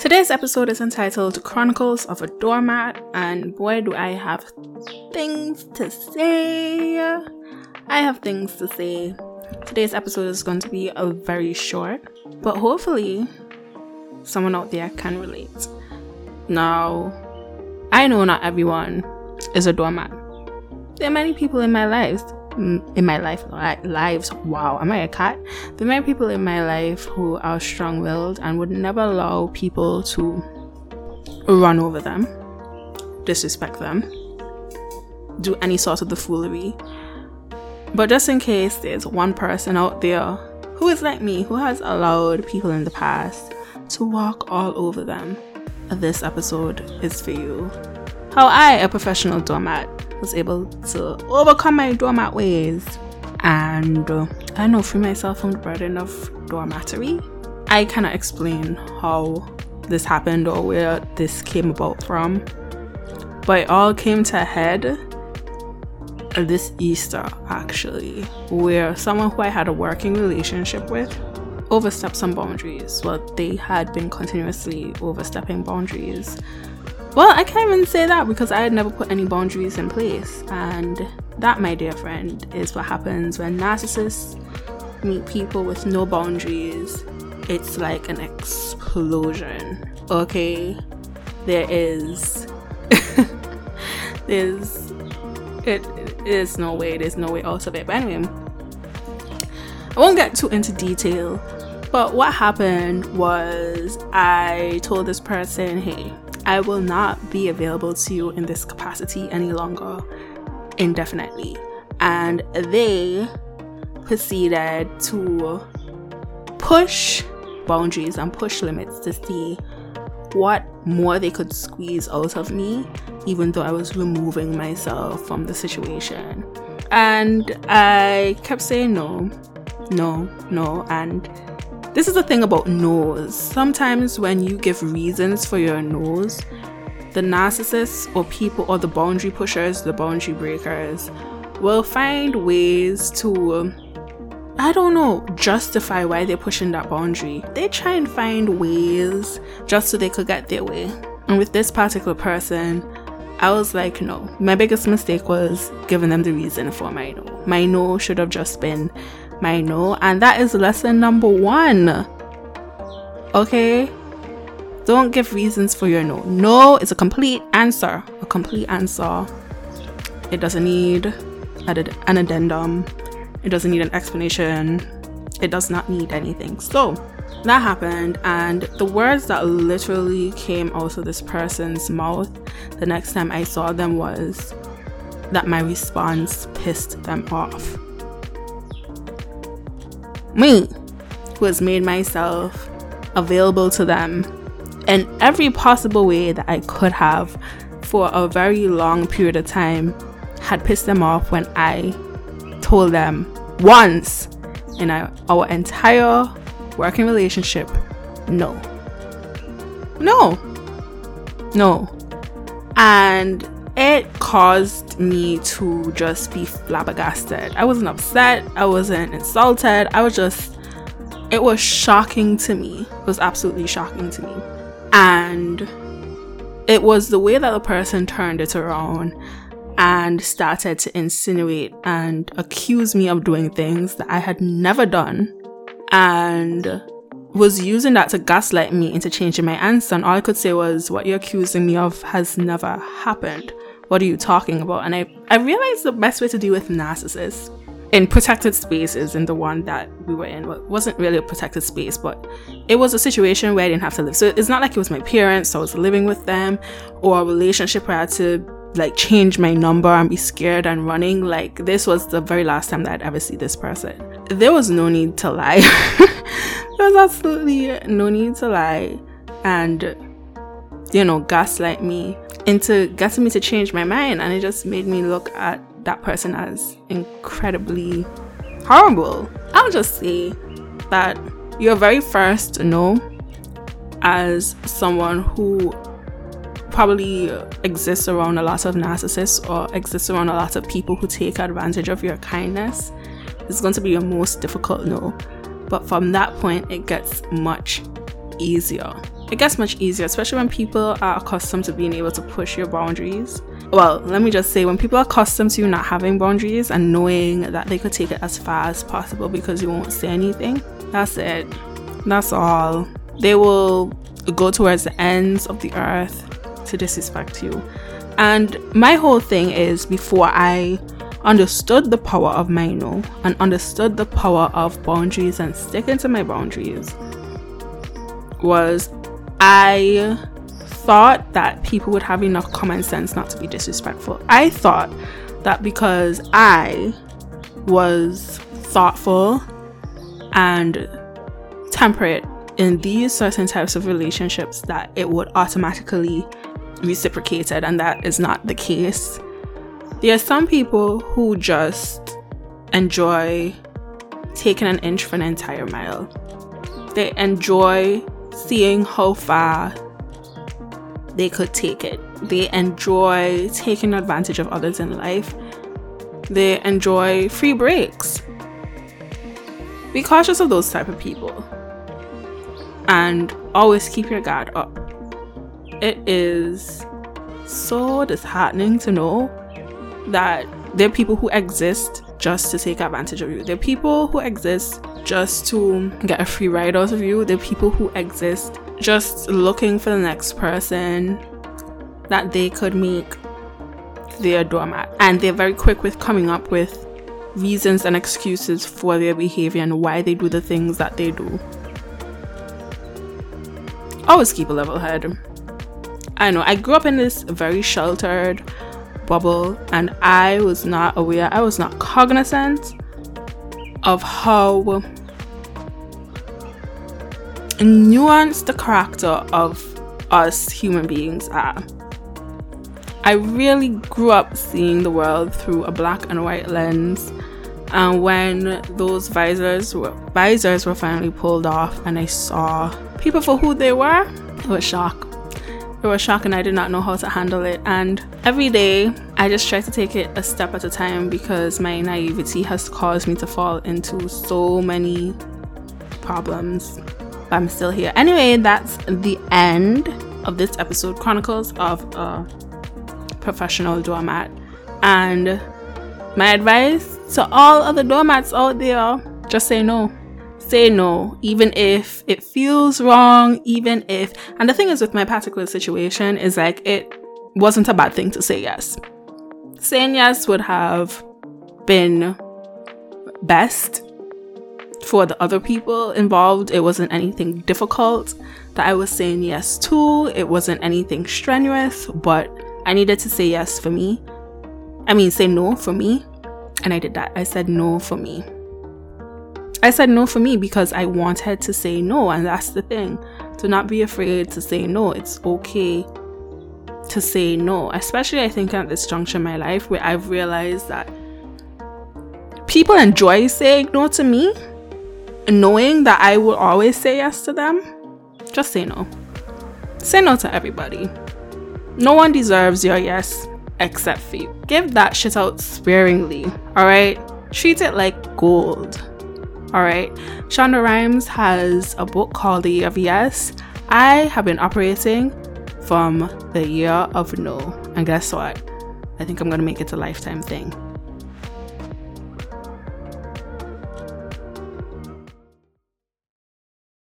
Today's episode is entitled Chronicles of a Doormat, and boy, do I have things to say! I have things to say. Today's episode is going to be a very short, but hopefully, someone out there can relate. Now, I know not everyone is a doormat. There are many people in my life in my life lives. Wow am i a cat? There are many people in my life who are strong-willed and would never allow people to run over them disrespect them do any sort of the foolery. But just in case there's one person out there who is like me who has allowed people in the past to walk all over them this episode is for you. How i a professional doormat was able to overcome my doormat ways and uh, I know free myself from the burden of doormattery. I cannot explain how this happened or where this came about from, but it all came to a head this Easter actually, where someone who I had a working relationship with overstepped some boundaries. Well, they had been continuously overstepping boundaries well, I can't even say that because I had never put any boundaries in place. And that, my dear friend, is what happens when narcissists meet people with no boundaries. It's like an explosion. Okay? There is. there's. It is no way. There's no way out of it. But anyway, I won't get too into detail. But what happened was I told this person, hey, I will not be available to you in this capacity any longer indefinitely. And they proceeded to push boundaries and push limits to see what more they could squeeze out of me, even though I was removing myself from the situation. And I kept saying no, no, no. And this is the thing about no's. Sometimes when you give reasons for your no's, the narcissists or people or the boundary pushers, the boundary breakers, will find ways to, I don't know, justify why they're pushing that boundary. They try and find ways just so they could get their way. And with this particular person, I was like, no. My biggest mistake was giving them the reason for my no. My no should have just been my no, and that is lesson number one. Okay? Don't give reasons for your no. No is a complete answer. A complete answer. It doesn't need an addendum, it doesn't need an explanation, it does not need anything. So, that happened, and the words that literally came out of this person's mouth the next time I saw them was that my response pissed them off me who has made myself available to them in every possible way that I could have for a very long period of time had pissed them off when I told them once in our, our entire working relationship no. No. No. And it caused me to just be flabbergasted. I wasn't upset, I wasn't insulted, I was just, it was shocking to me. It was absolutely shocking to me. And it was the way that the person turned it around and started to insinuate and accuse me of doing things that I had never done. And was using that to gaslight me into changing my answer. And all I could say was, What you're accusing me of has never happened what are you talking about? And I, I realized the best way to deal with narcissists in protected spaces in the one that we were in well, wasn't really a protected space, but it was a situation where I didn't have to live. So it's not like it was my parents, so I was living with them, or a relationship where I had to like change my number and be scared and running. Like this was the very last time that I'd ever see this person. There was no need to lie. there was absolutely no need to lie and you know gaslight me into getting me to change my mind and it just made me look at that person as incredibly horrible. I'll just say that your very first no as someone who probably exists around a lot of narcissists or exists around a lot of people who take advantage of your kindness is going to be your most difficult no. But from that point, it gets much easier. it gets much easier, especially when people are accustomed to being able to push your boundaries. Well, let me just say, when people are accustomed to you not having boundaries and knowing that they could take it as far as possible because you won't say anything, that's it. That's all. They will go towards the ends of the earth to disrespect you. And my whole thing is before I understood the power of my no and understood the power of boundaries and sticking to my boundaries was I thought that people would have enough common sense not to be disrespectful. I thought that because I was thoughtful and temperate in these certain types of relationships that it would automatically reciprocated and that is not the case. There are some people who just enjoy taking an inch for an entire mile. They enjoy seeing how far they could take it. They enjoy taking advantage of others in life. They enjoy free breaks. Be cautious of those type of people. And always keep your guard up. It is so disheartening to know that there are people who exist just to take advantage of you. There are people who exist just to get a free ride out of you. There are people who exist just looking for the next person that they could make their doormat. And they're very quick with coming up with reasons and excuses for their behavior and why they do the things that they do. Always keep a level head. I know I grew up in this very sheltered bubble and I was not aware, I was not cognizant of how nuanced the character of us human beings are. I really grew up seeing the world through a black and white lens. And when those visors were visors were finally pulled off and I saw people for who they were, it was shock. It was shock and I did not know how to handle it. And every day I just try to take it a step at a time because my naivety has caused me to fall into so many problems. But I'm still here. Anyway, that's the end of this episode Chronicles of a Professional Doormat. And my advice to all other doormats out there just say no say no, even if it feels wrong, even if. And the thing is, with my particular situation, is like it wasn't a bad thing to say yes. Saying yes would have been best for the other people involved. It wasn't anything difficult that I was saying yes to, it wasn't anything strenuous, but I needed to say yes for me. I mean, say no for me. And I did that. I said no for me. I said no for me because I wanted to say no, and that's the thing. Do not be afraid to say no. It's okay to say no, especially I think at this juncture in my life where I've realized that people enjoy saying no to me, knowing that I will always say yes to them. Just say no. Say no to everybody. No one deserves your yes except for you. Give that shit out sparingly, alright? Treat it like gold. All right. Shonda Rhimes has a book called The Year of Yes. I have been operating from the year of no. And guess what? I think I'm going to make it a lifetime thing.